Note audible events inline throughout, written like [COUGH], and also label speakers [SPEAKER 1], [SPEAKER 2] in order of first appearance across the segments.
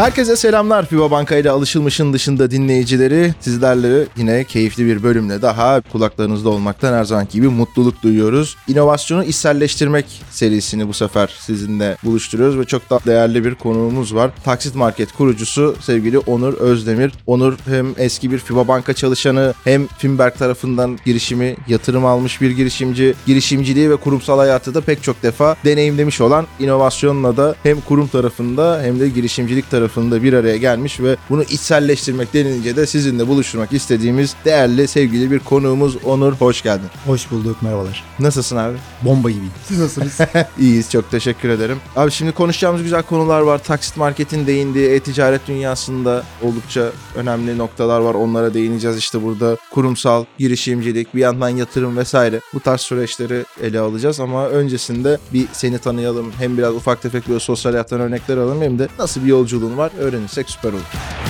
[SPEAKER 1] Herkese selamlar FIBA Banka ile alışılmışın dışında dinleyicileri. Sizlerle yine keyifli bir bölümle daha kulaklarınızda olmaktan her zamanki gibi mutluluk duyuyoruz. İnovasyonu içselleştirmek serisini bu sefer sizinle buluşturuyoruz ve çok da değerli bir konuğumuz var. Taksit Market kurucusu sevgili Onur Özdemir. Onur hem eski bir FIBA Banka çalışanı hem Finberg tarafından girişimi, yatırım almış bir girişimci. Girişimciliği ve kurumsal hayatı da pek çok defa deneyimlemiş olan inovasyonla da hem kurum tarafında hem de girişimcilik tarafında bir araya gelmiş ve bunu içselleştirmek denilince de sizinle buluşturmak istediğimiz değerli sevgili bir konuğumuz Onur. Hoş geldin.
[SPEAKER 2] Hoş bulduk, merhabalar.
[SPEAKER 1] Nasılsın abi?
[SPEAKER 2] Bomba gibiyim. Siz nasılsınız? [LAUGHS]
[SPEAKER 1] İyiyiz çok teşekkür ederim. Abi şimdi konuşacağımız güzel konular var. Taksit Market'in değindiği e-ticaret dünyasında oldukça önemli noktalar var. Onlara değineceğiz işte burada. Kurumsal, girişimcilik, bir yandan yatırım vesaire. Bu tarz süreçleri ele alacağız ama öncesinde bir seni tanıyalım. Hem biraz ufak tefek böyle sosyal hayattan örnekler alalım hem de nasıl bir yolculuğun var öğrenirsek süper olur.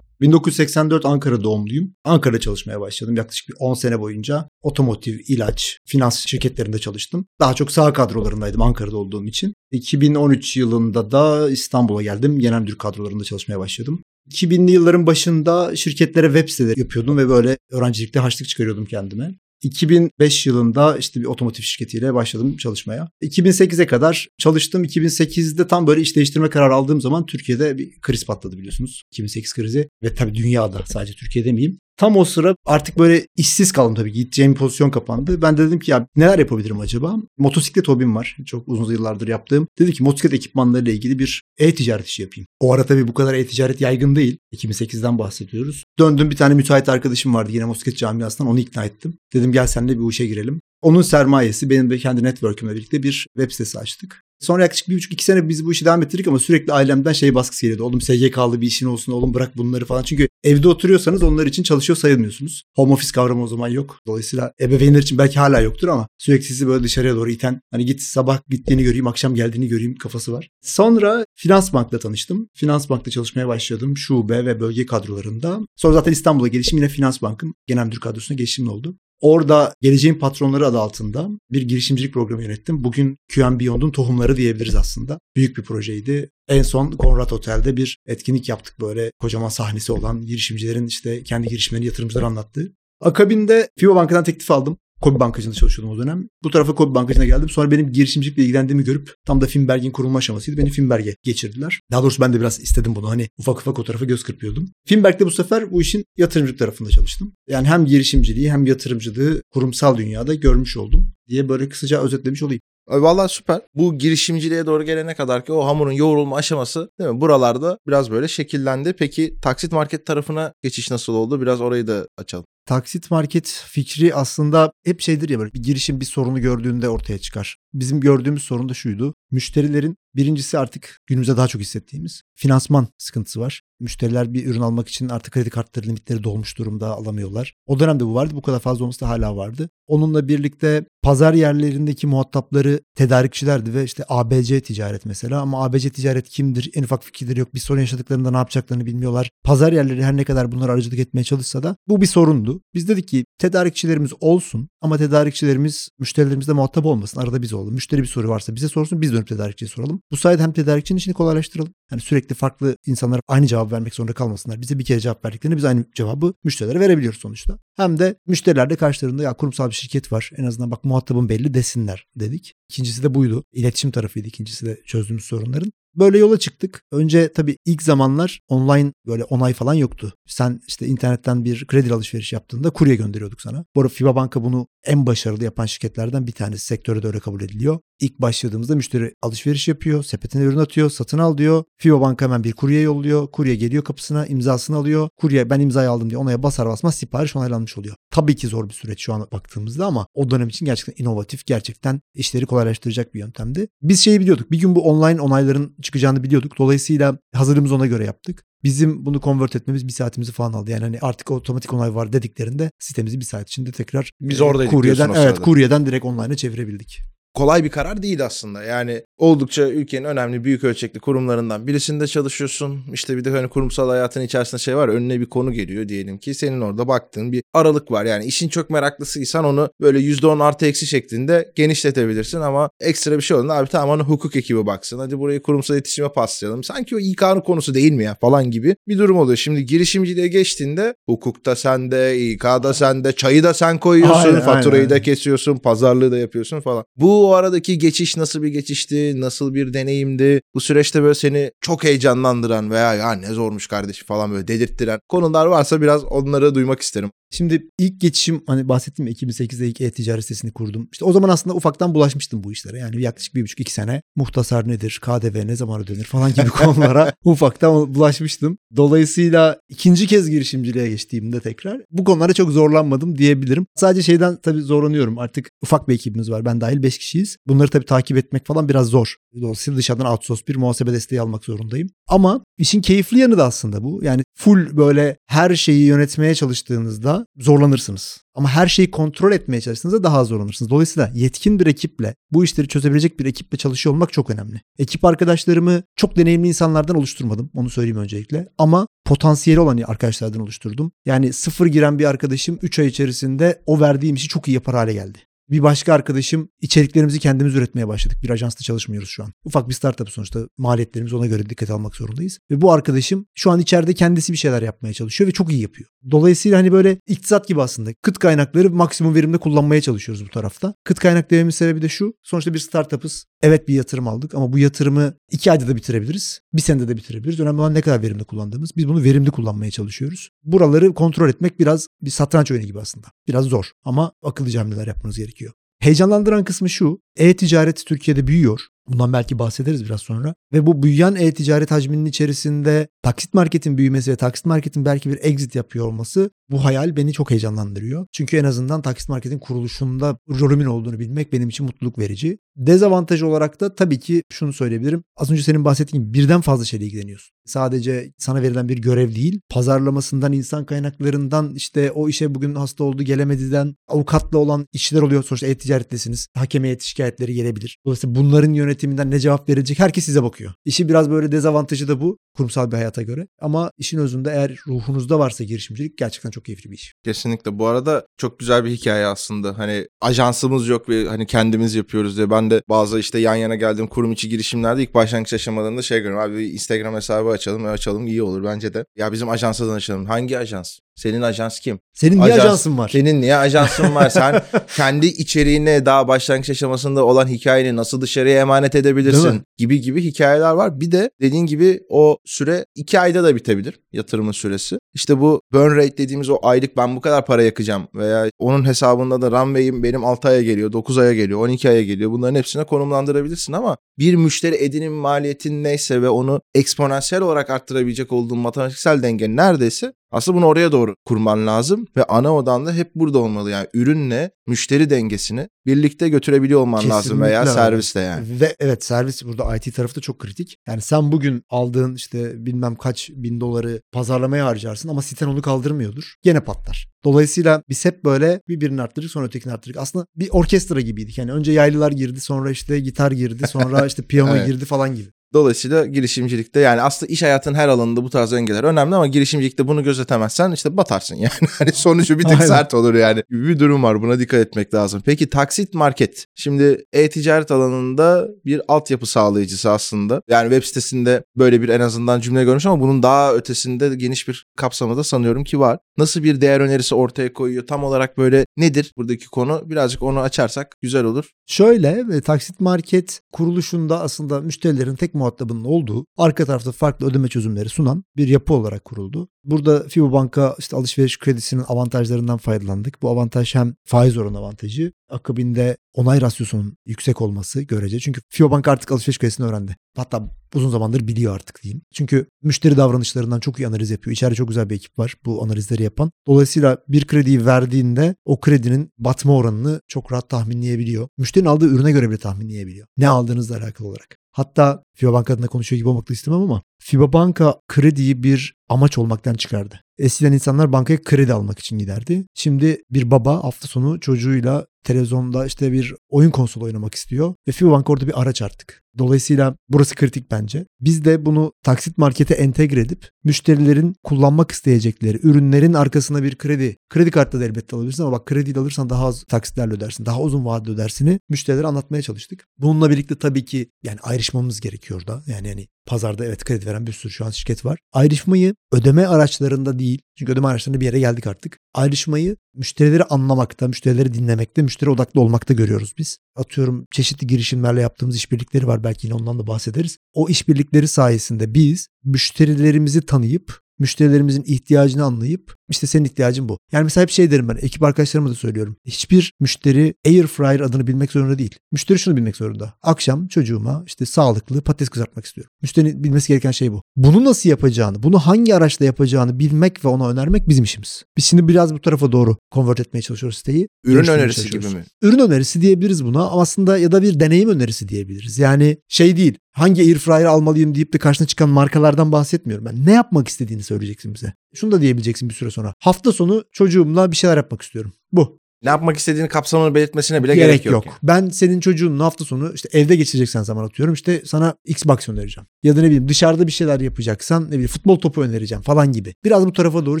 [SPEAKER 2] 1984 Ankara doğumluyum. Ankara'da çalışmaya başladım. Yaklaşık bir 10 sene boyunca otomotiv, ilaç, finans şirketlerinde çalıştım. Daha çok sağ kadrolarındaydım Ankara'da olduğum için. 2013 yılında da İstanbul'a geldim. Genel müdür kadrolarında çalışmaya başladım. 2000'li yılların başında şirketlere web siteleri yapıyordum ve böyle öğrencilikte harçlık çıkarıyordum kendime. 2005 yılında işte bir otomotiv şirketiyle başladım çalışmaya. 2008'e kadar çalıştım. 2008'de tam böyle iş değiştirme kararı aldığım zaman Türkiye'de bir kriz patladı biliyorsunuz. 2008 krizi ve tabii dünyada sadece Türkiye'de demeyeyim. Tam o sıra artık böyle işsiz kaldım tabii. Gideceğim pozisyon kapandı. Ben de dedim ki ya neler yapabilirim acaba? Motosiklet hobim var. Çok uzun yıllardır yaptığım. Dedim ki motosiklet ekipmanlarıyla ilgili bir e-ticaret işi yapayım. O ara tabii bu kadar e-ticaret yaygın değil. 2008'den bahsediyoruz. Döndüm bir tane müteahhit arkadaşım vardı yine motosiklet camiasından onu ikna ettim. Dedim gel seninle bir bu işe girelim. Onun sermayesi benim de kendi network'ümle birlikte bir web sitesi açtık. Sonra yaklaşık bir buçuk iki sene biz bu işi devam ettirdik ama sürekli ailemden şey baskısı geliyordu. Oğlum SGK'lı bir işin olsun oğlum bırak bunları falan. Çünkü evde oturuyorsanız onlar için çalışıyor sayılmıyorsunuz. Home office kavramı o zaman yok. Dolayısıyla ebeveynler için belki hala yoktur ama sürekli sizi böyle dışarıya doğru iten hani git sabah gittiğini göreyim akşam geldiğini göreyim kafası var. Sonra Finans Bank'la tanıştım. Finans Bank'ta çalışmaya başladım. Şube ve bölge kadrolarında. Sonra zaten İstanbul'a gelişim yine Finans Bank'ın genel müdür kadrosuna geçişimle oldu. Orada geleceğin patronları adı altında bir girişimcilik programı yönettim. Bugün QM Beyond'un tohumları diyebiliriz aslında. Büyük bir projeydi. En son Conrad Otel'de bir etkinlik yaptık böyle kocaman sahnesi olan girişimcilerin işte kendi girişimlerini yatırımcılara anlattığı. Akabinde FIBA Banka'dan teklif aldım. Kobi Bankacı'nda çalışıyordum o dönem. Bu tarafa Kobi Bankacı'na geldim. Sonra benim girişimcilikle ilgilendiğimi görüp tam da Finberg'in kurulma aşamasıydı. Beni Finberg'e geçirdiler. Daha doğrusu ben de biraz istedim bunu. Hani ufak ufak o tarafa göz kırpıyordum. Finberg'de bu sefer bu işin yatırımcılık tarafında çalıştım. Yani hem girişimciliği hem yatırımcılığı kurumsal dünyada görmüş oldum diye böyle kısaca özetlemiş olayım.
[SPEAKER 1] Ay Vallahi süper. Bu girişimciliğe doğru gelene kadar ki o hamurun yoğrulma aşaması değil mi? Buralarda biraz böyle şekillendi. Peki taksit market tarafına geçiş nasıl oldu? Biraz orayı da açalım.
[SPEAKER 2] Taksit market fikri aslında hep şeydir ya böyle bir girişim bir sorunu gördüğünde ortaya çıkar. Bizim gördüğümüz sorun da şuydu. Müşterilerin birincisi artık günümüzde daha çok hissettiğimiz finansman sıkıntısı var. Müşteriler bir ürün almak için artık kredi kartları limitleri dolmuş durumda alamıyorlar. O dönemde bu vardı. Bu kadar fazla olması da hala vardı. Onunla birlikte pazar yerlerindeki muhatapları tedarikçilerdi ve işte ABC ticaret mesela ama ABC ticaret kimdir? En ufak fikirleri yok. Bir sorun yaşadıklarında ne yapacaklarını bilmiyorlar. Pazar yerleri her ne kadar bunları aracılık etmeye çalışsa da bu bir sorundu. Biz dedik ki tedarikçilerimiz olsun ama tedarikçilerimiz müşterilerimizle muhatap olmasın. Arada biz olalım. Müşteri bir soru varsa bize sorsun biz dönüp tedarikçiye soralım. Bu sayede hem tedarikçinin işini kolaylaştıralım. Yani sürekli farklı insanlar aynı cevap vermek zorunda kalmasınlar. Bize bir kere cevap verdiklerinde biz aynı cevabı müşterilere verebiliyoruz sonuçta. Hem de müşteriler de karşılarında ya kurumsal bir şirket var. En azından bak muhatabın belli desinler dedik. İkincisi de buydu. İletişim tarafıydı ikincisi de çözdüğümüz sorunların. Böyle yola çıktık. Önce tabii ilk zamanlar online böyle onay falan yoktu. Sen işte internetten bir kredi alışveriş yaptığında kurye gönderiyorduk sana. Bu arada FIBA Banka bunu en başarılı yapan şirketlerden bir tanesi. Sektörde de öyle kabul ediliyor. İlk başladığımızda müşteri alışveriş yapıyor, sepetine ürün atıyor, satın al diyor. FIBA Banka hemen bir kurye yolluyor. Kurye geliyor kapısına, imzasını alıyor. Kurye ben imzayı aldım diye onaya basar basmaz sipariş onaylanmış oluyor. Tabii ki zor bir süreç şu an baktığımızda ama o dönem için gerçekten inovatif, gerçekten işleri kolaylaştıracak bir yöntemdi. Biz şeyi biliyorduk. Bir gün bu online onayların çıkacağını biliyorduk. Dolayısıyla hazırlığımızı ona göre yaptık. Bizim bunu convert etmemiz bir saatimizi falan aldı. Yani hani artık otomatik onay var dediklerinde sitemizi bir saat içinde tekrar
[SPEAKER 1] Biz oradaydık
[SPEAKER 2] kuryeden evet kuryeden direkt online'a çevirebildik.
[SPEAKER 1] Kolay bir karar değil aslında. Yani oldukça ülkenin önemli büyük ölçekli kurumlarından birisinde çalışıyorsun. İşte bir de hani kurumsal hayatın içerisinde şey var önüne bir konu geliyor diyelim ki senin orada baktığın bir aralık var. Yani işin çok meraklısıysan onu böyle %10 artı eksi şeklinde genişletebilirsin ama ekstra bir şey olduğunda abi tamam onu hukuk ekibi baksın. Hadi burayı kurumsal iletişime paslayalım. Sanki o İK'nın konusu değil mi ya falan gibi bir durum oluyor. Şimdi girişimciliğe geçtiğinde hukukta sende, İK'da sende, çayı da sen koyuyorsun,
[SPEAKER 2] Aynen,
[SPEAKER 1] faturayı
[SPEAKER 2] aynen.
[SPEAKER 1] da kesiyorsun, pazarlığı da yapıyorsun falan. Bu o aradaki geçiş nasıl bir geçişti, nasıl bir deneyimdi? Bu süreçte böyle seni çok heyecanlandıran veya ya ne zormuş kardeşim falan böyle dedirttiren konular varsa biraz onları duymak isterim.
[SPEAKER 2] Şimdi ilk geçişim hani bahsettim ya 2008'de ilk e-ticaret sitesini kurdum. İşte o zaman aslında ufaktan bulaşmıştım bu işlere. Yani yaklaşık bir buçuk iki sene muhtasar nedir, KDV ne zaman ödenir falan gibi [LAUGHS] konulara ufaktan bulaşmıştım. Dolayısıyla ikinci kez girişimciliğe geçtiğimde tekrar bu konulara çok zorlanmadım diyebilirim. Sadece şeyden tabii zorlanıyorum. Artık ufak bir ekibimiz var. Ben dahil 5 kişiyiz. Bunları tabii takip etmek falan biraz zor. Dolayısıyla dışarıdan outsource bir muhasebe desteği almak zorundayım. Ama işin keyifli yanı da aslında bu. Yani full böyle her şeyi yönetmeye çalıştığınızda zorlanırsınız. Ama her şeyi kontrol etmeye çalıştığınızda daha zorlanırsınız. Dolayısıyla yetkin bir ekiple, bu işleri çözebilecek bir ekiple çalışıyor olmak çok önemli. Ekip arkadaşlarımı çok deneyimli insanlardan oluşturmadım. Onu söyleyeyim öncelikle. Ama potansiyeli olan arkadaşlardan oluşturdum. Yani sıfır giren bir arkadaşım 3 ay içerisinde o verdiğim işi çok iyi yapar hale geldi. Bir başka arkadaşım içeriklerimizi kendimiz üretmeye başladık. Bir ajansta çalışmıyoruz şu an. Ufak bir startup sonuçta maliyetlerimizi ona göre dikkat almak zorundayız. Ve bu arkadaşım şu an içeride kendisi bir şeyler yapmaya çalışıyor ve çok iyi yapıyor. Dolayısıyla hani böyle iktisat gibi aslında kıt kaynakları maksimum verimde kullanmaya çalışıyoruz bu tarafta. Kıt kaynak dememin sebebi de şu. Sonuçta bir startup'ız. Evet bir yatırım aldık ama bu yatırımı iki ayda da bitirebiliriz. Bir senede de bitirebiliriz. Önemli olan ne kadar verimli kullandığımız. Biz bunu verimli kullanmaya çalışıyoruz. Buraları kontrol etmek biraz bir satranç oyunu gibi aslında. Biraz zor ama akıllıca hamleler yapmanız gerekiyor. Heyecanlandıran kısmı şu. E-ticaret Türkiye'de büyüyor. Bundan belki bahsederiz biraz sonra. Ve bu büyüyen e-ticaret hacminin içerisinde taksit marketin büyümesi ve taksit marketin belki bir exit yapıyor olması bu hayal beni çok heyecanlandırıyor. Çünkü en azından taksit marketin kuruluşunda rolümün olduğunu bilmek benim için mutluluk verici. Dezavantaj olarak da tabii ki şunu söyleyebilirim. Az önce senin bahsettiğin gibi birden fazla şeyle ilgileniyorsun. Sadece sana verilen bir görev değil, pazarlamasından, insan kaynaklarından, işte o işe bugün hasta oldu gelemediden, avukatla olan işler oluyor. Sonuçta e-ticarettesiniz. Hakeme şikayetleri gelebilir. Dolayısıyla bunların yönetiminden ne cevap verecek herkes size bakıyor. İşi biraz böyle dezavantajı da bu kurumsal bir hayata göre. Ama işin özünde eğer ruhunuzda varsa girişimcilik gerçekten çok keyifli bir iş.
[SPEAKER 1] Kesinlikle. Bu arada çok güzel bir hikaye aslında. Hani ajansımız yok ve hani kendimiz yapıyoruz diye. Ben de bazı işte yan yana geldiğim kurum içi girişimlerde ilk başlangıç aşamalarında şey görüyorum. Abi Instagram hesabı açalım. E açalım iyi olur bence de. Ya bizim ajansla açalım. Hangi ajans? Senin ajans kim?
[SPEAKER 2] Senin niye
[SPEAKER 1] Ajans-
[SPEAKER 2] ajansın var?
[SPEAKER 1] Senin niye ajansın var? Sen [LAUGHS] kendi içeriğine daha başlangıç aşamasında olan hikayeni nasıl dışarıya emanet edebilirsin? Gibi gibi hikayeler var. Bir de dediğin gibi o süre iki ayda da bitebilir yatırımın süresi. İşte bu burn rate dediğimiz o aylık ben bu kadar para yakacağım veya onun hesabında da runway'im benim 6 aya geliyor, 9 aya geliyor, 12 aya geliyor. Bunların hepsine konumlandırabilirsin ama bir müşteri edinim maliyetin neyse ve onu eksponansiyel olarak arttırabilecek olduğun matematiksel denge neredeyse aslında bunu oraya doğru kurman lazım ve ana odan da hep burada olmalı. Yani ürünle müşteri dengesini birlikte götürebiliyor olman lazım veya
[SPEAKER 2] Kesinlikle öyle.
[SPEAKER 1] servisle yani.
[SPEAKER 2] Ve evet servis burada IT tarafı da çok kritik. Yani sen bugün aldığın işte bilmem kaç bin doları pazarlamaya harcarsın ama siten onu kaldırmıyordur. Gene patlar. Dolayısıyla biz hep böyle bir birini arttırdık sonra ötekini arttırdık. Aslında bir orkestra gibiydik. Yani önce yaylılar girdi sonra işte gitar girdi sonra [LAUGHS] işte piyano
[SPEAKER 1] Evet.
[SPEAKER 2] girdi falan gibi.
[SPEAKER 1] Dolayısıyla girişimcilikte yani aslında iş hayatının her alanında bu tarz dengeler önemli ama girişimcilikte bunu gözetemezsen işte batarsın yani. [LAUGHS] Hani sonucu bir
[SPEAKER 2] Aynen.
[SPEAKER 1] sert olur yani. Gibi bir durum var buna dikkat etmek lazım. Peki taksit market. Şimdi e-ticaret alanında bir altyapı sağlayıcısı aslında. Yani web sitesinde böyle bir en azından cümle görmüş ama bunun daha ötesinde geniş bir kapsamada sanıyorum ki var. Nasıl bir değer önerisi ortaya koyuyor? Tam olarak böyle nedir buradaki konu? Birazcık onu açarsak güzel olur.
[SPEAKER 2] Şöyle ve taksit market kuruluşunda aslında müşterilerin tek muhatabının olduğu arka tarafta farklı ödeme çözümleri sunan bir yapı olarak kuruldu. Burada Fibo Banka işte alışveriş kredisinin avantajlarından faydalandık. Bu avantaj hem faiz oranı avantajı akabinde onay rasyosunun yüksek olması görece. Çünkü Fibo Banka artık alışveriş kredisini öğrendi. Hatta uzun zamandır biliyor artık diyeyim. Çünkü müşteri davranışlarından çok iyi analiz yapıyor. İçeride çok güzel bir ekip var bu analizleri yapan. Dolayısıyla bir krediyi verdiğinde o kredinin batma oranını çok rahat tahminleyebiliyor. Müşterinin aldığı ürüne göre bile tahminleyebiliyor. Ne aldığınızla alakalı olarak. Hatta Fiyobank adına konuşuyor gibi olmak da istemem ama FIBA Banka krediyi bir amaç olmaktan çıkardı. Eskiden insanlar bankaya kredi almak için giderdi. Şimdi bir baba hafta sonu çocuğuyla televizyonda işte bir oyun konsolu oynamak istiyor ve FIBA Bank orada bir araç artık. Dolayısıyla burası kritik bence. Biz de bunu taksit markete entegre edip müşterilerin kullanmak isteyecekleri ürünlerin arkasına bir kredi. Kredi kartla da elbette alabilirsin ama bak kredi alırsan daha az taksitlerle ödersin. Daha uzun vadede ödersini müşterilere anlatmaya çalıştık. Bununla birlikte tabii ki yani ayrışmamız gerekiyor da. Yani hani pazarda evet kredi veren bir sürü şu an şirket var. Ayrışmayı ödeme araçlarında değil. Çünkü ödeme araçlarında bir yere geldik artık. Ayrışmayı müşterileri anlamakta, müşterileri dinlemekte, müşteri odaklı olmakta görüyoruz biz. Atıyorum çeşitli girişimlerle yaptığımız işbirlikleri var. Belki yine ondan da bahsederiz. O işbirlikleri sayesinde biz müşterilerimizi tanıyıp müşterilerimizin ihtiyacını anlayıp işte senin ihtiyacın bu. Yani mesela hep şey derim ben ekip arkadaşlarıma da söylüyorum. Hiçbir müşteri air fryer adını bilmek zorunda değil. Müşteri şunu bilmek zorunda. Akşam çocuğuma işte sağlıklı patates kızartmak istiyorum. Müşterinin bilmesi gereken şey bu. Bunu nasıl yapacağını, bunu hangi araçla yapacağını bilmek ve ona önermek bizim işimiz. Biz şimdi biraz bu tarafa doğru convert etmeye çalışıyoruz siteyi.
[SPEAKER 1] Ürün önerisi gibi mi?
[SPEAKER 2] Ürün önerisi diyebiliriz buna ama aslında ya da bir deneyim önerisi diyebiliriz. Yani şey değil hangi air fryer almalıyım deyip de karşına çıkan markalardan bahsetmiyorum ben. Ne yapmak istediğini söyleyeceksin bize. Şunu da diyebileceksin bir süre sonra. Hafta sonu çocuğumla bir şeyler yapmak istiyorum. Bu.
[SPEAKER 1] Ne yapmak istediğini kapsamını belirtmesine bile
[SPEAKER 2] gerek,
[SPEAKER 1] gerek, yok.
[SPEAKER 2] yok.
[SPEAKER 1] yani.
[SPEAKER 2] Ben senin çocuğunun hafta sonu işte evde geçireceksen zaman atıyorum işte sana Xbox önereceğim. Ya da ne bileyim dışarıda bir şeyler yapacaksan ne bileyim futbol topu önereceğim falan gibi. Biraz bu tarafa doğru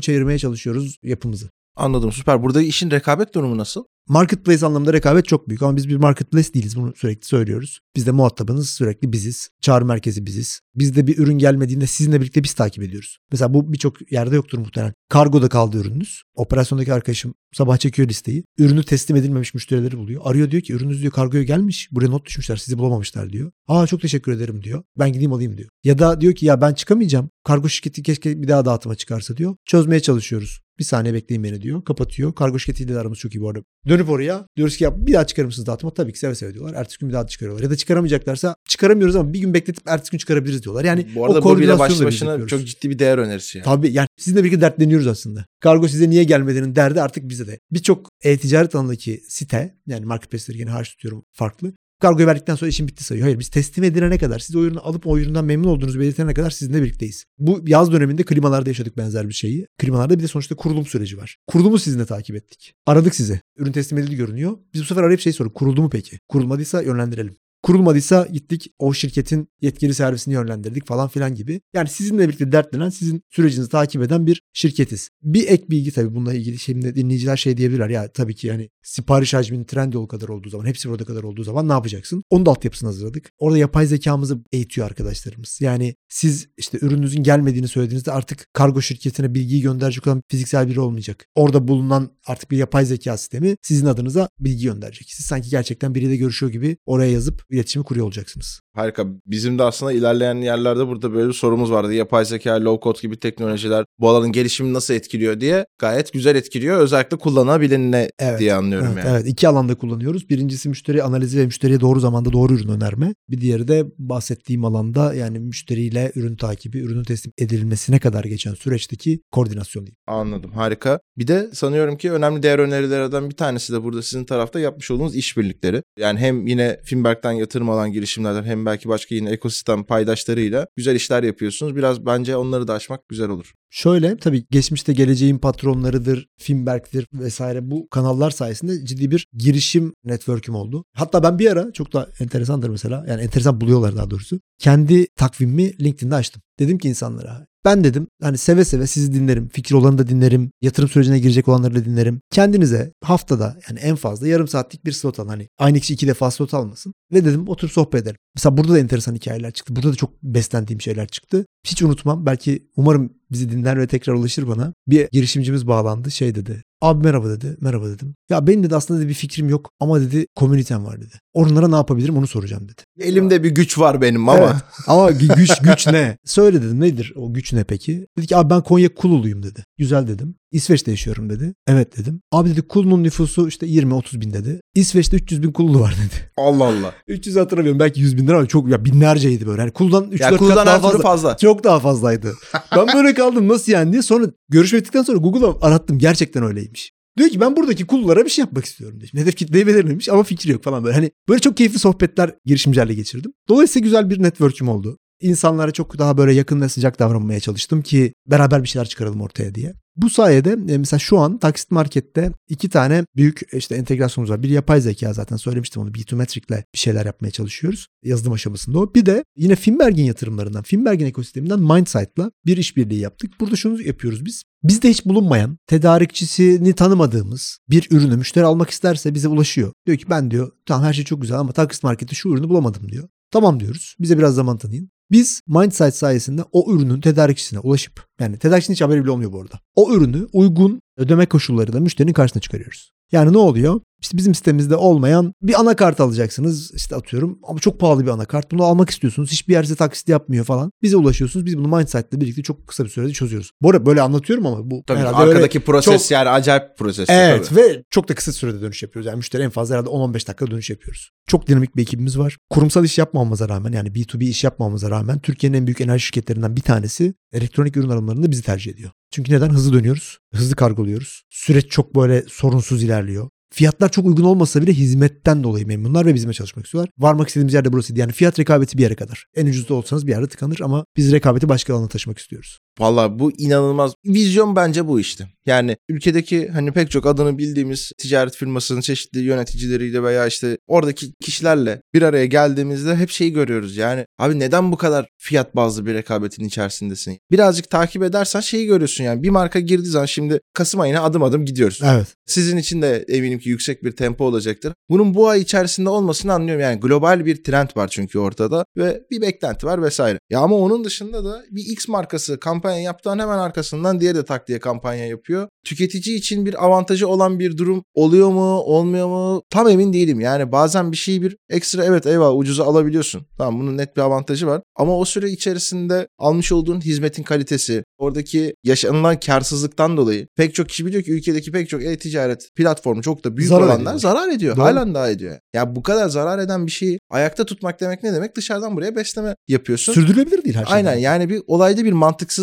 [SPEAKER 2] çevirmeye çalışıyoruz yapımızı.
[SPEAKER 1] Anladım süper. Burada işin rekabet durumu nasıl?
[SPEAKER 2] Marketplace anlamında rekabet çok büyük ama biz bir marketplace değiliz bunu sürekli söylüyoruz. Biz de muhatabınız sürekli biziz. Çağrı merkezi biziz. Bizde bir ürün gelmediğinde sizinle birlikte biz takip ediyoruz. Mesela bu birçok yerde yoktur muhtemelen. Kargoda kaldı ürününüz. Operasyondaki arkadaşım sabah çekiyor listeyi. Ürünü teslim edilmemiş müşterileri buluyor. Arıyor diyor ki ürününüz diyor kargoya gelmiş. Buraya not düşmüşler sizi bulamamışlar diyor. Aa çok teşekkür ederim diyor. Ben gideyim alayım diyor. Ya da diyor ki ya ben çıkamayacağım. Kargo şirketi keşke bir daha dağıtıma çıkarsa diyor. Çözmeye çalışıyoruz. Bir saniye bekleyin beni diyor. Kapatıyor. Kargo şirketiyle de aramız çok iyi bu arada. Dönüp oraya diyoruz ki ya bir daha çıkarır mısınız dağıtıma? Tabii ki seve seve diyorlar. Ertesi gün bir daha çıkarıyorlar. Ya da çıkaramayacaklarsa çıkaramıyoruz ama bir gün bekletip ertesi gün çıkarabiliriz diyorlar. Yani
[SPEAKER 1] Bu arada
[SPEAKER 2] o
[SPEAKER 1] bu bile başlı başına çok ciddi bir değer önerisi yani.
[SPEAKER 2] Tabii yani sizinle birlikte dertleniyoruz aslında. Kargo size niye gelmediğinin derdi artık bize de. Birçok e-ticaret alanındaki site yani marketplace'leri yine harç tutuyorum farklı. Kargoyu verdikten sonra işin bitti sayıyor. Hayır biz teslim edilene kadar siz o ürünü alıp o üründen memnun olduğunuzu belirtene kadar sizinle birlikteyiz. Bu yaz döneminde klimalarda yaşadık benzer bir şeyi. Klimalarda bir de sonuçta kurulum süreci var. Kurulumu sizinle takip ettik. Aradık sizi. Ürün teslim edildi görünüyor. Biz bu sefer arayıp şey sorduk. Kuruldu mu peki? Kurulmadıysa yönlendirelim. Kurulmadıysa gittik o şirketin yetkili servisini yönlendirdik falan filan gibi. Yani sizinle birlikte dertlenen, sizin sürecinizi takip eden bir şirketiz. Bir ek bilgi tabii bununla ilgili şimdi dinleyiciler şey diyebilirler. Ya tabii ki yani sipariş hacminin Trendyol kadar olduğu zaman, hepsi burada kadar olduğu zaman ne yapacaksın? Onun da altyapısını hazırladık. Orada yapay zekamızı eğitiyor arkadaşlarımız. Yani siz işte ürününüzün gelmediğini söylediğinizde artık kargo şirketine bilgiyi gönderecek olan fiziksel biri olmayacak. Orada bulunan artık bir yapay zeka sistemi sizin adınıza bilgi gönderecek. Siz sanki gerçekten biriyle görüşüyor gibi oraya yazıp iletişimi kuruyor olacaksınız.
[SPEAKER 1] Harika. Bizim de aslında ilerleyen yerlerde burada böyle bir sorumuz vardı. Yapay zeka, low code gibi teknolojiler bu alanın gelişimini nasıl etkiliyor diye gayet güzel etkiliyor. Özellikle kullanılabilinle
[SPEAKER 2] Evet.
[SPEAKER 1] diye anlıyorum
[SPEAKER 2] Evet,
[SPEAKER 1] yani.
[SPEAKER 2] evet iki alanda kullanıyoruz. Birincisi müşteri analizi ve müşteriye doğru zamanda doğru ürün önerme. Bir diğeri de bahsettiğim alanda yani müşteriyle ürün takibi, ürünün teslim edilmesine kadar geçen süreçteki koordinasyon diyeyim.
[SPEAKER 1] Anladım. Harika. Bir de sanıyorum ki önemli değer önerilerden bir tanesi de burada sizin tarafta yapmış olduğunuz işbirlikleri. Yani hem yine Finberg'den yatırım alan girişimlerden hem belki başka yine ekosistem paydaşlarıyla güzel işler yapıyorsunuz. Biraz bence onları da aşmak güzel olur.
[SPEAKER 2] Şöyle tabii geçmişte geleceğin patronlarıdır, Finberg'tir vesaire bu kanallar sayesinde ciddi bir girişim network'üm oldu. Hatta ben bir ara çok da enteresandır mesela yani enteresan buluyorlar daha doğrusu. Kendi takvimimi LinkedIn'de açtım. Dedim ki insanlara ben dedim hani seve seve sizi dinlerim. Fikir olanı da dinlerim. Yatırım sürecine girecek olanları da dinlerim. Kendinize haftada yani en fazla yarım saatlik bir slot alın. Hani aynı kişi iki defa slot almasın. Ve dedim oturup sohbet edelim. Mesela burada da enteresan hikayeler çıktı. Burada da çok beslendiğim şeyler çıktı. Hiç unutmam. Belki umarım bizi dinler ve tekrar ulaşır bana. Bir girişimcimiz bağlandı. Şey dedi. Abi merhaba dedi. Merhaba dedim. Ya benim dedi aslında dedi, bir fikrim yok ama dedi komünitem var dedi. Onlara ne yapabilirim onu soracağım dedi.
[SPEAKER 1] Elimde bir güç var benim ama
[SPEAKER 2] Evet. Ama gü- güç güç ne? Söyle dedim nedir o güç ne peki? Dedi ki abi ben Konya Kululuyum dedi. Güzel dedim. İsveç'te yaşıyorum dedi. Evet dedim. Abi dedi Kul'un nüfusu işte 20-30 bin dedi. İsveç'te 300 bin Kullu var dedi.
[SPEAKER 1] Allah Allah. [LAUGHS]
[SPEAKER 2] 300 hatırlamıyorum belki 100 bin lira ama çok ya binlerceydi böyle. Yani Kul'dan 3-4
[SPEAKER 1] Ya
[SPEAKER 2] kat daha fazla.
[SPEAKER 1] fazla.
[SPEAKER 2] Çok daha fazlaydı. ben böyle kaldım nasıl yani diye. Sonra görüşme sonra Google'a arattım. Gerçekten öyleymiş. Diyor ki ben buradaki kullara bir şey yapmak istiyorum diyor. Hedef kitleyi belirlemiş ama fikir yok falan böyle. Hani böyle çok keyifli sohbetler girişimcilerle geçirdim. Dolayısıyla güzel bir network'üm oldu. insanlara çok daha böyle yakın ve sıcak davranmaya çalıştım ki beraber bir şeyler çıkaralım ortaya diye. Bu sayede e, mesela şu an Taksit Market'te iki tane büyük işte entegrasyonumuz var. Bir yapay zeka zaten söylemiştim onu. B2Metric'le bir şeyler yapmaya çalışıyoruz. Yazılım aşamasında o. Bir de yine Finberg'in yatırımlarından, Finberg'in ekosisteminden Mindsight'la bir işbirliği yaptık. Burada şunu yapıyoruz biz. Bizde hiç bulunmayan, tedarikçisini tanımadığımız bir ürünü müşteri almak isterse bize ulaşıyor. Diyor ki ben diyor tamam her şey çok güzel ama Taksit Market'te şu ürünü bulamadım diyor. Tamam diyoruz. Bize biraz zaman tanıyın. Biz Mindsight sayesinde o ürünün tedarikçisine ulaşıp yani tedarikçinin hiç haberi bile olmuyor bu arada. O ürünü uygun ödeme koşullarıyla müşterinin karşısına çıkarıyoruz. Yani ne oluyor? İşte bizim sitemizde olmayan bir anakart alacaksınız işte atıyorum ama çok pahalı bir anakart. Bunu almak istiyorsunuz. Hiçbir yer size taksit yapmıyor falan. Bize ulaşıyorsunuz. Biz bunu Mindsight'la birlikte çok kısa bir sürede çözüyoruz. Bu arada böyle anlatıyorum ama bu
[SPEAKER 1] Tabii
[SPEAKER 2] herhalde
[SPEAKER 1] arkadaki proses
[SPEAKER 2] çok-
[SPEAKER 1] yani acayip proses.
[SPEAKER 2] Evet
[SPEAKER 1] tabii.
[SPEAKER 2] ve çok da kısa sürede dönüş yapıyoruz. Yani müşteri en fazla herhalde 10-15 dakika dönüş yapıyoruz. Çok dinamik bir ekibimiz var. Kurumsal iş yapmamamıza rağmen yani B2B iş yapmamamıza rağmen Türkiye'nin en büyük enerji şirketlerinden bir tanesi elektronik ürün alımlarında bizi tercih ediyor. Çünkü neden? Hızlı dönüyoruz. Hızlı kargoluyoruz. Süreç çok böyle sorunsuz ilerliyor. Fiyatlar çok uygun olmasa bile hizmetten dolayı memnunlar ve bizimle çalışmak istiyorlar. Varmak istediğimiz yerde burasıydı. Yani fiyat rekabeti bir yere kadar. En ucuzda olsanız bir yerde tıkanır ama biz rekabeti başka alana taşımak istiyoruz.
[SPEAKER 1] Valla bu inanılmaz. Vizyon bence bu işte. Yani ülkedeki hani pek çok adını bildiğimiz ticaret firmasının çeşitli yöneticileriyle veya işte oradaki kişilerle bir araya geldiğimizde hep şeyi görüyoruz. Yani abi neden bu kadar fiyat bazlı bir rekabetin içerisindesin? Birazcık takip edersen şeyi görüyorsun yani. Bir marka girdiği zaman şimdi Kasım ayına adım adım gidiyoruz.
[SPEAKER 2] Evet.
[SPEAKER 1] Sizin için de eminim ki yüksek bir tempo olacaktır. Bunun bu ay içerisinde olmasını anlıyorum. Yani global bir trend var çünkü ortada ve bir beklenti var vesaire. Ya ama onun dışında da bir X markası kampanya yaptığın hemen arkasından diğeri de tak diye kampanya yapıyor. Tüketici için bir avantajı olan bir durum oluyor mu olmuyor mu tam emin değilim. Yani bazen bir şeyi bir ekstra evet eyvallah ucuza alabiliyorsun. Tamam bunun net bir avantajı var. Ama o süre içerisinde almış olduğun hizmetin kalitesi, oradaki yaşanılan karsızlıktan dolayı pek çok kişi biliyor ki ülkedeki pek çok e-ticaret platformu çok da büyük
[SPEAKER 2] Zarar
[SPEAKER 1] olanlar
[SPEAKER 2] ediyor.
[SPEAKER 1] zarar ediyor.
[SPEAKER 2] Doğru.
[SPEAKER 1] Halen daha ediyor. Ya bu kadar zarar eden bir şeyi ayakta tutmak demek ne demek? Dışarıdan buraya besleme yapıyorsun.
[SPEAKER 2] Sürdürülebilir değil her şey.
[SPEAKER 1] Aynen yani bir olayda bir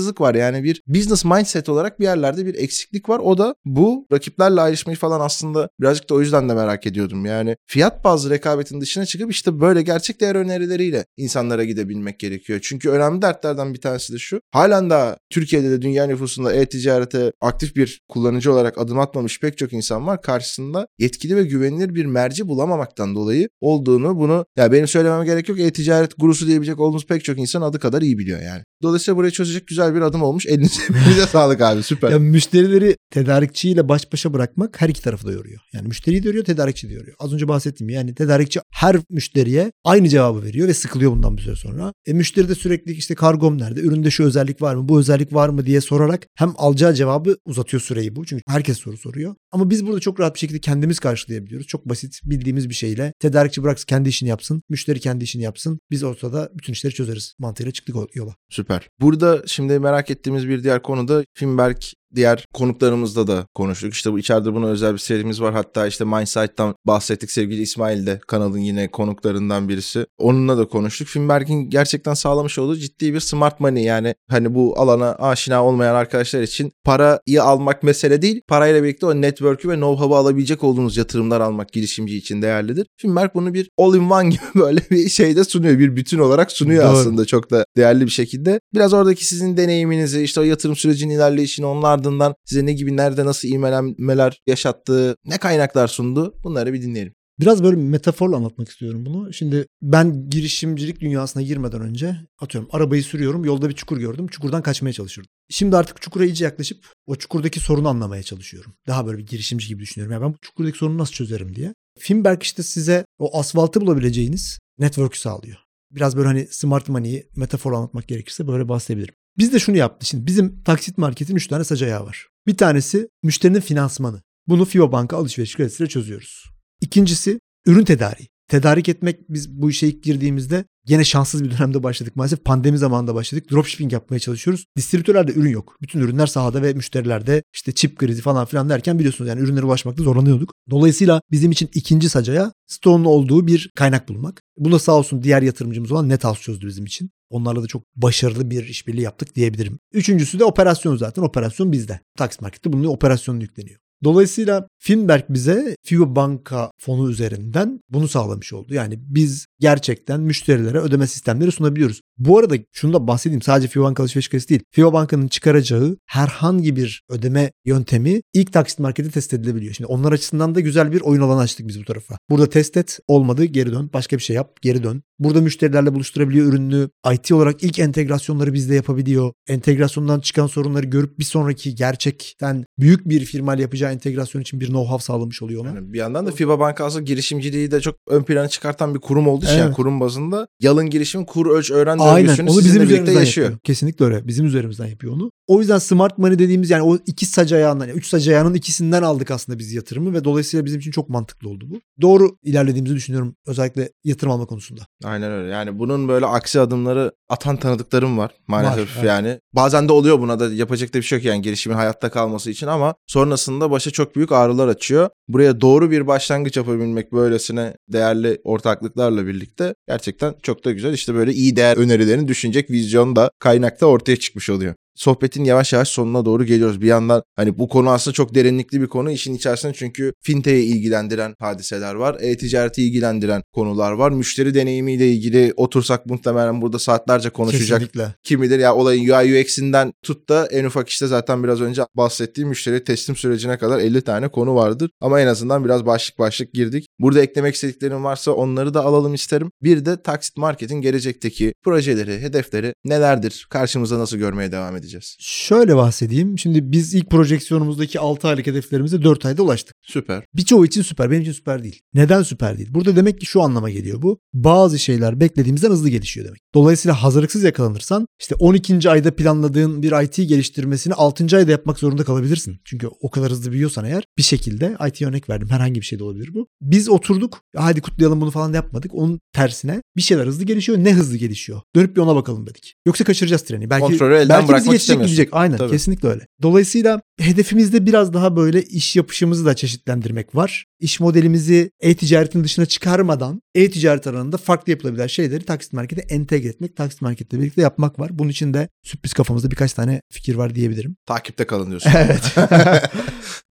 [SPEAKER 1] mantıksızlık var. Yani bir business mindset olarak bir yerlerde bir eksiklik var. O da bu rakiplerle ayrışmayı falan aslında birazcık da o yüzden de merak ediyordum. Yani fiyat bazlı rekabetin dışına çıkıp işte böyle gerçek değer önerileriyle insanlara gidebilmek gerekiyor. Çünkü önemli dertlerden bir tanesi de şu. Halen daha Türkiye'de de dünya nüfusunda e-ticarete aktif bir kullanıcı olarak adım atmamış pek çok insan var. Karşısında yetkili ve güvenilir bir merci bulamamaktan dolayı olduğunu bunu ya benim söylememe gerek yok. E-ticaret gurusu diyebilecek olduğumuz pek çok insan adı kadar iyi biliyor yani. Dolayısıyla burayı çözecek güzel bir adım olmuş. Elinize [LAUGHS] elinize sağlık abi süper.
[SPEAKER 2] Ya müşterileri tedarikçiyle baş başa bırakmak her iki tarafı da yoruyor. Yani müşteriyi de yoruyor, tedarikçi de yoruyor. Az önce bahsettiğim yani tedarikçi her müşteriye aynı cevabı veriyor ve sıkılıyor bundan bir süre sonra. E müşteri de sürekli işte kargom nerede, üründe şu özellik var mı, bu özellik var mı diye sorarak hem alacağı cevabı uzatıyor süreyi bu. Çünkü herkes soru soruyor. Ama biz burada çok rahat bir şekilde kendimiz karşılayabiliyoruz. Çok basit bildiğimiz bir şeyle tedarikçi bıraksın kendi işini yapsın, müşteri kendi işini yapsın. Biz ortada bütün işleri çözeriz mantığıyla çıktık yola.
[SPEAKER 1] Süper. Burada şimdi merak ettiğimiz bir diğer konu da Finberg diğer konuklarımızla da konuştuk. İşte bu içeride buna özel bir serimiz var. Hatta işte Mindsight'tan bahsettik. Sevgili İsmail de kanalın yine konuklarından birisi. Onunla da konuştuk. Finberg'in gerçekten sağlamış olduğu ciddi bir smart money. Yani hani bu alana aşina olmayan arkadaşlar için parayı almak mesele değil. Parayla birlikte o network'ü ve know-how'u alabilecek olduğunuz yatırımlar almak girişimci için değerlidir. Finberg bunu bir all-in-one [LAUGHS] gibi böyle bir şeyde sunuyor. Bir bütün olarak sunuyor
[SPEAKER 2] Doğru.
[SPEAKER 1] aslında çok da değerli bir şekilde. Biraz oradaki sizin deneyiminizi, işte o yatırım sürecinin ilerleyişini, onun ardından size ne gibi, nerede, nasıl imelenmeler yaşattığı, ne kaynaklar sundu bunları bir dinleyelim.
[SPEAKER 2] Biraz böyle metaforla anlatmak istiyorum bunu. Şimdi ben girişimcilik dünyasına girmeden önce atıyorum arabayı sürüyorum yolda bir çukur gördüm. Çukurdan kaçmaya çalışırdım. Şimdi artık çukura iyice yaklaşıp o çukurdaki sorunu anlamaya çalışıyorum. Daha böyle bir girişimci gibi düşünüyorum. Ya ben bu çukurdaki sorunu nasıl çözerim diye. Finberg işte size o asfaltı bulabileceğiniz network'ü sağlıyor. Biraz böyle hani smart money'i metafor anlatmak gerekirse böyle bahsedebilirim. Biz de şunu yaptık. Şimdi bizim taksit marketin 3 tane sac ayağı var. Bir tanesi müşterinin finansmanı. Bunu Fibo Banka alışveriş kredisiyle çözüyoruz. İkincisi ürün tedariği. Tedarik etmek biz bu işe ilk girdiğimizde gene şanssız bir dönemde başladık maalesef. Pandemi zamanında başladık. Dropshipping yapmaya çalışıyoruz. Distribütörlerde ürün yok. Bütün ürünler sahada ve müşterilerde işte çip krizi falan filan derken biliyorsunuz yani ürünlere ulaşmakta zorlanıyorduk. Dolayısıyla bizim için ikinci sacaya stoğun olduğu bir kaynak bulmak. Buna sağ olsun diğer yatırımcımız olan Nethouse çözdü bizim için. Onlarla da çok başarılı bir işbirliği yaptık diyebilirim. Üçüncüsü de operasyon zaten. Operasyon bizde. Tax Market'te bunun operasyonu yükleniyor. Dolayısıyla Finberg bize Fibo Banka fonu üzerinden bunu sağlamış oldu. Yani biz gerçekten müşterilere ödeme sistemleri sunabiliyoruz. Bu arada şunu da bahsedeyim sadece FIBA alışveriş kredisi değil. FIBA Banka'nın çıkaracağı herhangi bir ödeme yöntemi ilk taksit markette test edilebiliyor. Şimdi onlar açısından da güzel bir oyun alanı açtık biz bu tarafa. Burada test et olmadı geri dön başka bir şey yap geri dön. Burada müşterilerle buluşturabiliyor ürünü. IT olarak ilk entegrasyonları bizde yapabiliyor. Entegrasyondan çıkan sorunları görüp bir sonraki gerçekten büyük bir firmayla yapacağı entegrasyon için bir know-how sağlamış oluyor ona.
[SPEAKER 1] Yani bir yandan da FIBA Bankası girişimciliği de çok ön plana çıkartan bir kurum olduğu için
[SPEAKER 2] Evet.
[SPEAKER 1] yani kurum bazında yalın girişim kur ölç öğren
[SPEAKER 2] Aynen
[SPEAKER 1] döngüsünü
[SPEAKER 2] onu bizim
[SPEAKER 1] birlikte yaşıyor.
[SPEAKER 2] yapıyor. Kesinlikle öyle. Bizim üzerimizden yapıyor onu. O yüzden smart money dediğimiz yani o iki sac ayağından, yani üç sac ayağının ikisinden aldık aslında biz yatırımı ve dolayısıyla bizim için çok mantıklı oldu bu. Doğru ilerlediğimizi düşünüyorum özellikle yatırım alma konusunda.
[SPEAKER 1] Aynen öyle. Yani bunun böyle aksi adımları atan tanıdıklarım var maalesef
[SPEAKER 2] Var, evet.
[SPEAKER 1] yani. Bazen de oluyor buna da yapacak da bir şey yok yani girişimin hayatta kalması için ama sonrasında başa çok büyük ağrılar açıyor. Buraya doğru bir başlangıç yapabilmek böylesine değerli ortaklıklarla birlikte gerçekten çok da güzel. İşte böyle iyi değer önerilerini düşünecek vizyon da kaynakta ortaya çıkmış oluyor. Sohbetin yavaş yavaş sonuna doğru geliyoruz. Bir yandan hani bu konu aslında çok derinlikli bir konu. İşin içerisinde çünkü fintech'i ilgilendiren hadiseler var. E-ticareti ilgilendiren konular var. Müşteri deneyimiyle ilgili otursak muhtemelen burada saatlerce konuşacak
[SPEAKER 2] Kesinlikle.
[SPEAKER 1] kim bilir ya olayın UI UX'inden tut da en ufak işte zaten biraz önce bahsettiğim müşteri teslim sürecine kadar 50 tane konu vardır. Ama en azından biraz başlık başlık girdik. Burada eklemek istediklerim varsa onları da alalım isterim. Bir de Taksit Market'in gelecekteki projeleri, hedefleri nelerdir? Karşımıza nasıl görmeye devam edeceğiz?
[SPEAKER 2] Şöyle bahsedeyim. Şimdi biz ilk projeksiyonumuzdaki 6 aylık hedeflerimize 4 ayda ulaştık.
[SPEAKER 1] Süper.
[SPEAKER 2] Birçoğu için süper. Benim için süper değil. Neden süper değil? Burada demek ki şu anlama geliyor bu. Bazı şeyler beklediğimizden hızlı gelişiyor demek. Dolayısıyla hazırlıksız yakalanırsan işte 12. ayda planladığın bir IT geliştirmesini 6. ayda yapmak zorunda kalabilirsin. Çünkü o kadar hızlı büyüyorsan eğer bir şekilde IT örnek verdim. Herhangi bir şey de olabilir bu. Biz oturduk. Hadi kutlayalım bunu falan yapmadık. Onun tersine bir şeyler hızlı gelişiyor. Ne hızlı gelişiyor? Dönüp bir ona bakalım dedik. Yoksa kaçıracağız treni. Belki,
[SPEAKER 1] Kontrolü elden
[SPEAKER 2] belki
[SPEAKER 1] bırakmak
[SPEAKER 2] geçecek gidecek. Aynen
[SPEAKER 1] Tabii.
[SPEAKER 2] kesinlikle öyle. Dolayısıyla hedefimizde biraz daha böyle iş yapışımızı da çeşitlendirmek var. İş modelimizi e-ticaretin dışına çıkarmadan e-ticaret alanında farklı yapılabilen şeyleri taksit markete entegre etmek, taksit marketle birlikte yapmak var. Bunun için de sürpriz kafamızda birkaç tane fikir var diyebilirim.
[SPEAKER 1] Takipte kalın [LAUGHS] diyorsun.
[SPEAKER 2] Evet. [LAUGHS]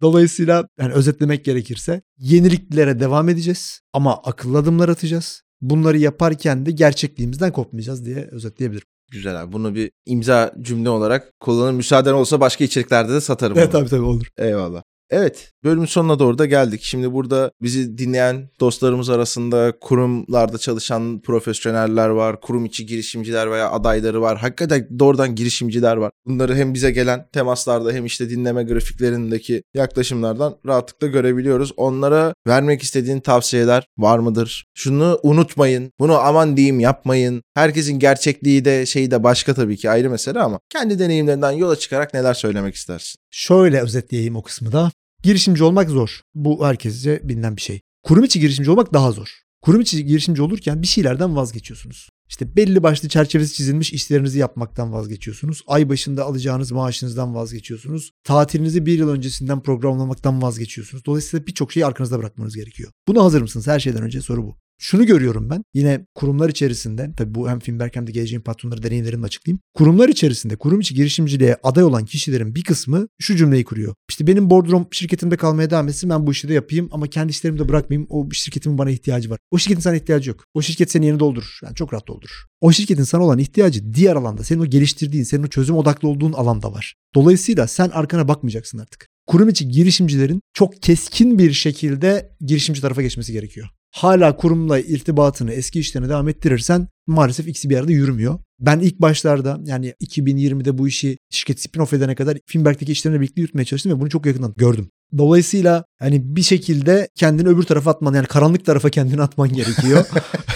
[SPEAKER 2] Dolayısıyla yani özetlemek gerekirse yeniliklere devam edeceğiz ama akıllı adımlar atacağız. Bunları yaparken de gerçekliğimizden kopmayacağız diye özetleyebilirim.
[SPEAKER 1] Güzel abi. Bunu bir imza cümle olarak kullanır. Müsaaden olsa başka içeriklerde de satarım.
[SPEAKER 2] Evet
[SPEAKER 1] bunu.
[SPEAKER 2] tabii tabii olur.
[SPEAKER 1] Eyvallah. Evet, bölümün sonuna doğru da geldik. Şimdi burada bizi dinleyen dostlarımız arasında kurumlarda çalışan profesyoneller var, kurum içi girişimciler veya adayları var. Hakikaten doğrudan girişimciler var. Bunları hem bize gelen temaslarda hem işte dinleme grafiklerindeki yaklaşımlardan rahatlıkla görebiliyoruz. Onlara vermek istediğin tavsiyeler var mıdır? Şunu unutmayın, bunu aman diyeyim yapmayın. Herkesin gerçekliği de şeyi de başka tabii ki ayrı mesele ama kendi deneyimlerinden yola çıkarak neler söylemek istersin?
[SPEAKER 2] Şöyle özetleyeyim o kısmı da. Girişimci olmak zor. Bu herkesce bilinen bir şey. Kurum içi girişimci olmak daha zor. Kurum içi girişimci olurken bir şeylerden vazgeçiyorsunuz. İşte belli başlı çerçevesi çizilmiş işlerinizi yapmaktan vazgeçiyorsunuz. Ay başında alacağınız maaşınızdan vazgeçiyorsunuz. Tatilinizi bir yıl öncesinden programlamaktan vazgeçiyorsunuz. Dolayısıyla birçok şeyi arkanızda bırakmanız gerekiyor. Buna hazır mısınız? Her şeyden önce soru bu. Şunu görüyorum ben yine kurumlar içerisinde tabii bu hem Finberg hem de geleceğin patronları deneyimlerimle açıklayayım. Kurumlar içerisinde kurum içi girişimciliğe aday olan kişilerin bir kısmı şu cümleyi kuruyor. İşte benim boardroom şirketimde kalmaya devam etsin ben bu işi de yapayım ama kendi işlerimi de bırakmayayım. O şirketimin bana ihtiyacı var. O şirketin sana ihtiyacı yok. O şirket senin yerini doldurur. Yani çok rahat doldurur. O şirketin sana olan ihtiyacı diğer alanda senin o geliştirdiğin, senin o çözüm odaklı olduğun alanda var. Dolayısıyla sen arkana bakmayacaksın artık. Kurum içi girişimcilerin çok keskin bir şekilde girişimci tarafa geçmesi gerekiyor. Hala kurumla irtibatını eski işlerine devam ettirirsen maalesef ikisi bir arada yürümüyor. Ben ilk başlarda yani 2020'de bu işi şirket spin-off edene kadar Finberg'deki işlerimle birlikte yürütmeye çalıştım ve bunu çok yakından gördüm. Dolayısıyla hani bir şekilde kendini öbür tarafa atman yani karanlık tarafa kendini atman gerekiyor.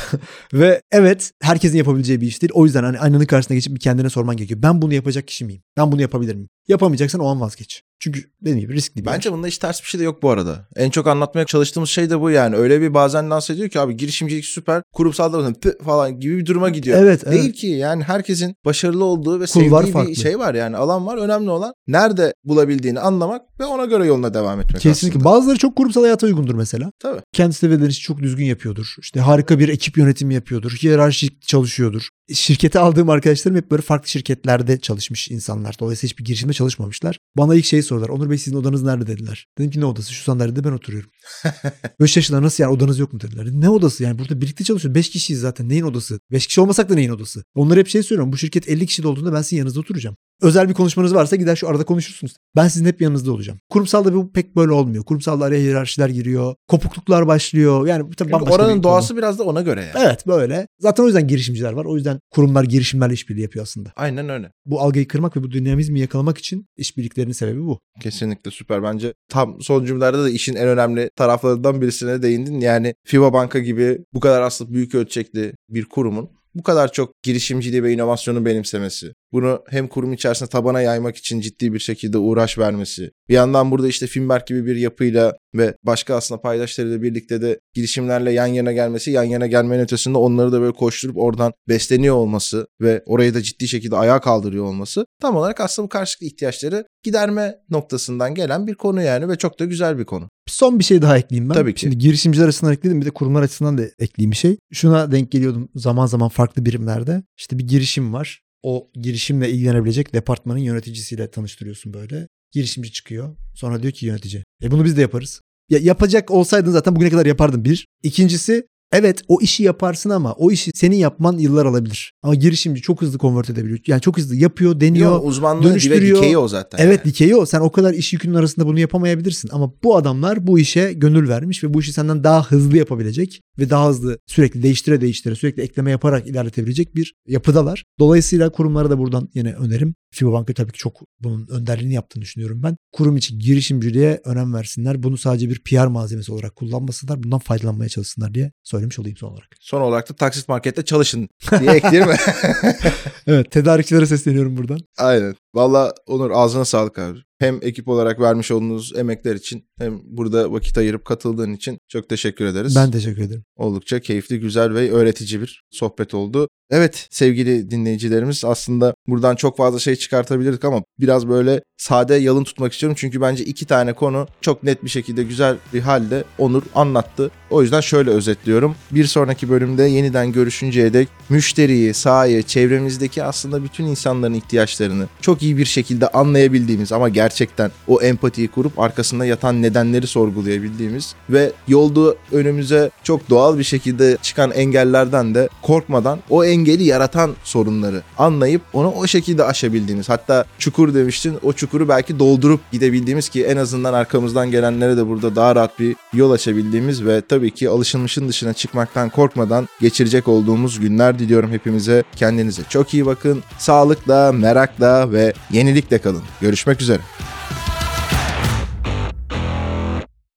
[SPEAKER 2] [LAUGHS] ve evet herkesin yapabileceği bir iş değil. O yüzden hani aynanın karşısına geçip bir kendine sorman gerekiyor. Ben bunu yapacak kişi miyim? Ben bunu yapabilir miyim? Yapamayacaksan o an vazgeç. Çünkü dediğim gibi riskli bir
[SPEAKER 1] Bence
[SPEAKER 2] yer.
[SPEAKER 1] bunda hiç ters bir şey de yok bu arada. En çok anlatmaya çalıştığımız şey de bu yani. Öyle bir bazen dans ediyor ki abi girişimcilik süper, kurumsal da falan gibi bir duruma gidiyor.
[SPEAKER 2] Evet, evet.
[SPEAKER 1] Değil ki yani herkesin başarılı olduğu ve
[SPEAKER 2] Kulvar
[SPEAKER 1] sevdiği
[SPEAKER 2] farklı.
[SPEAKER 1] bir şey var yani. Alan var. Önemli olan nerede bulabildiğini anlamak ve ona göre yoluna devam etmek
[SPEAKER 2] Kesinlikle.
[SPEAKER 1] aslında.
[SPEAKER 2] Bazıları çok kurumsal hayata uygundur mesela.
[SPEAKER 1] Tabii.
[SPEAKER 2] Kendi seviyeleri işi çok düzgün yapıyordur. İşte harika bir ekip yönetimi yapıyordur. Hiyerarşik çalışıyordur. Şirkete aldığım arkadaşlarım hep böyle farklı şirketlerde çalışmış insanlar. Dolayısıyla hiçbir girişimde çalışmamışlar. Bana ilk şeyi sordular. Onur Bey sizin odanız nerede dediler. Dedim ki ne odası? Şu sandalyede ben oturuyorum. [LAUGHS] Böyle şaşırdılar. Nasıl yani odanız yok mu dediler. Ne odası yani burada birlikte çalışıyoruz. 5 kişiyiz zaten. Neyin odası? 5 kişi olmasak da neyin odası? Onlara hep şey söylüyorum. Bu şirket 50 kişi olduğunda ben sizin yanınızda oturacağım. Özel bir konuşmanız varsa gider şu arada konuşursunuz. Ben sizin hep yanınızda olacağım. Kurumsalda bu pek böyle olmuyor. Kurumsalda araya hiyerarşiler giriyor. Kopukluklar başlıyor. Yani tabii
[SPEAKER 1] Çünkü
[SPEAKER 2] bambaşka bir
[SPEAKER 1] oranın
[SPEAKER 2] konu.
[SPEAKER 1] doğası biraz da ona göre yani.
[SPEAKER 2] Evet böyle. Zaten o yüzden girişimciler var. O yüzden kurumlar girişimlerle işbirliği yapıyor aslında.
[SPEAKER 1] Aynen öyle.
[SPEAKER 2] Bu algıyı kırmak ve bu dinamizmi yakalamak için işbirliklerinin sebebi bu.
[SPEAKER 1] Kesinlikle süper. Bence tam son cümlelerde de işin en önemli taraflarından birisine değindin. Yani FIBA Banka gibi bu kadar aslında büyük ölçekli bir kurumun bu kadar çok girişimciliği ve inovasyonu benimsemesi, bunu hem kurum içerisinde tabana yaymak için ciddi bir şekilde uğraş vermesi, bir yandan burada işte Finberg gibi bir yapıyla ve başka aslında paydaşlarıyla birlikte de girişimlerle yan yana gelmesi, yan yana gelmenin ötesinde onları da böyle koşturup oradan besleniyor olması ve orayı da ciddi şekilde ayağa kaldırıyor olması tam olarak aslında bu karşılıklı ihtiyaçları giderme noktasından gelen bir konu yani ve çok da güzel bir konu.
[SPEAKER 2] Son bir şey daha ekleyeyim ben.
[SPEAKER 1] Tabii ki.
[SPEAKER 2] Şimdi girişimciler açısından ekledim bir de kurumlar açısından da ekleyeyim bir şey. Şuna denk geliyordum zaman zaman farklı birimlerde. İşte bir girişim var. O girişimle ilgilenebilecek departmanın yöneticisiyle tanıştırıyorsun böyle. Girişimci çıkıyor. Sonra diyor ki yönetici. E bunu biz de yaparız. Ya yapacak olsaydın zaten bugüne kadar yapardın bir. İkincisi evet o işi yaparsın ama o işi senin yapman yıllar alabilir. Ama girişimci çok hızlı konvert edebiliyor. Yani çok hızlı yapıyor, deniyor.
[SPEAKER 1] Yok, uzmanlığı
[SPEAKER 2] dönüştürüyor.
[SPEAKER 1] dikeyi o zaten.
[SPEAKER 2] Evet
[SPEAKER 1] yani.
[SPEAKER 2] dikeyi o. Sen o kadar iş yükünün arasında bunu yapamayabilirsin. Ama bu adamlar bu işe gönül vermiş ve bu işi senden daha hızlı yapabilecek ve daha hızlı sürekli değiştire değiştire sürekli ekleme yaparak ilerletebilecek bir yapıdalar. Dolayısıyla kurumlara da buradan yine önerim. FIBA Banka tabii ki çok bunun önderliğini yaptığını düşünüyorum ben. Kurum içi girişimciliğe önem versinler. Bunu sadece bir PR malzemesi olarak kullanmasınlar. Bundan faydalanmaya çalışsınlar diye söylemiş olayım son olarak.
[SPEAKER 1] Son olarak da taksit markette çalışın diye ekleyelim mi? [LAUGHS] [LAUGHS]
[SPEAKER 2] Evet tedarikçilere sesleniyorum buradan.
[SPEAKER 1] Aynen. Valla Onur ağzına sağlık abi. Hem ekip olarak vermiş olduğunuz emekler için hem burada vakit ayırıp katıldığın için çok teşekkür ederiz.
[SPEAKER 2] Ben teşekkür ederim.
[SPEAKER 1] Oldukça keyifli, güzel ve öğretici bir sohbet oldu. Evet sevgili dinleyicilerimiz aslında buradan çok fazla şey çıkartabilirdik ama biraz böyle sade yalın tutmak istiyorum. Çünkü bence iki tane konu çok net bir şekilde güzel bir halde Onur anlattı. O yüzden şöyle özetliyorum. Bir sonraki bölümde yeniden görüşünceye dek müşteriyi, sahayı, çevremizdeki aslında bütün insanların ihtiyaçlarını çok iyi bir şekilde anlayabildiğimiz ama gerçekten o empatiyi kurup arkasında yatan nedenleri sorgulayabildiğimiz ve yolda önümüze çok doğal bir şekilde çıkan engellerden de korkmadan o engeli yaratan sorunları anlayıp onu o şekilde aşabildiğimiz hatta çukur demiştin o çukuru belki doldurup gidebildiğimiz ki en azından arkamızdan gelenlere de burada daha rahat bir yol açabildiğimiz ve tabii ki alışılmışın dışına çıkmaktan korkmadan geçirecek olduğumuz günler diliyorum hepimize. Kendinize çok iyi bakın. Sağlıkla, merakla ve yenilikle kalın. Görüşmek üzere.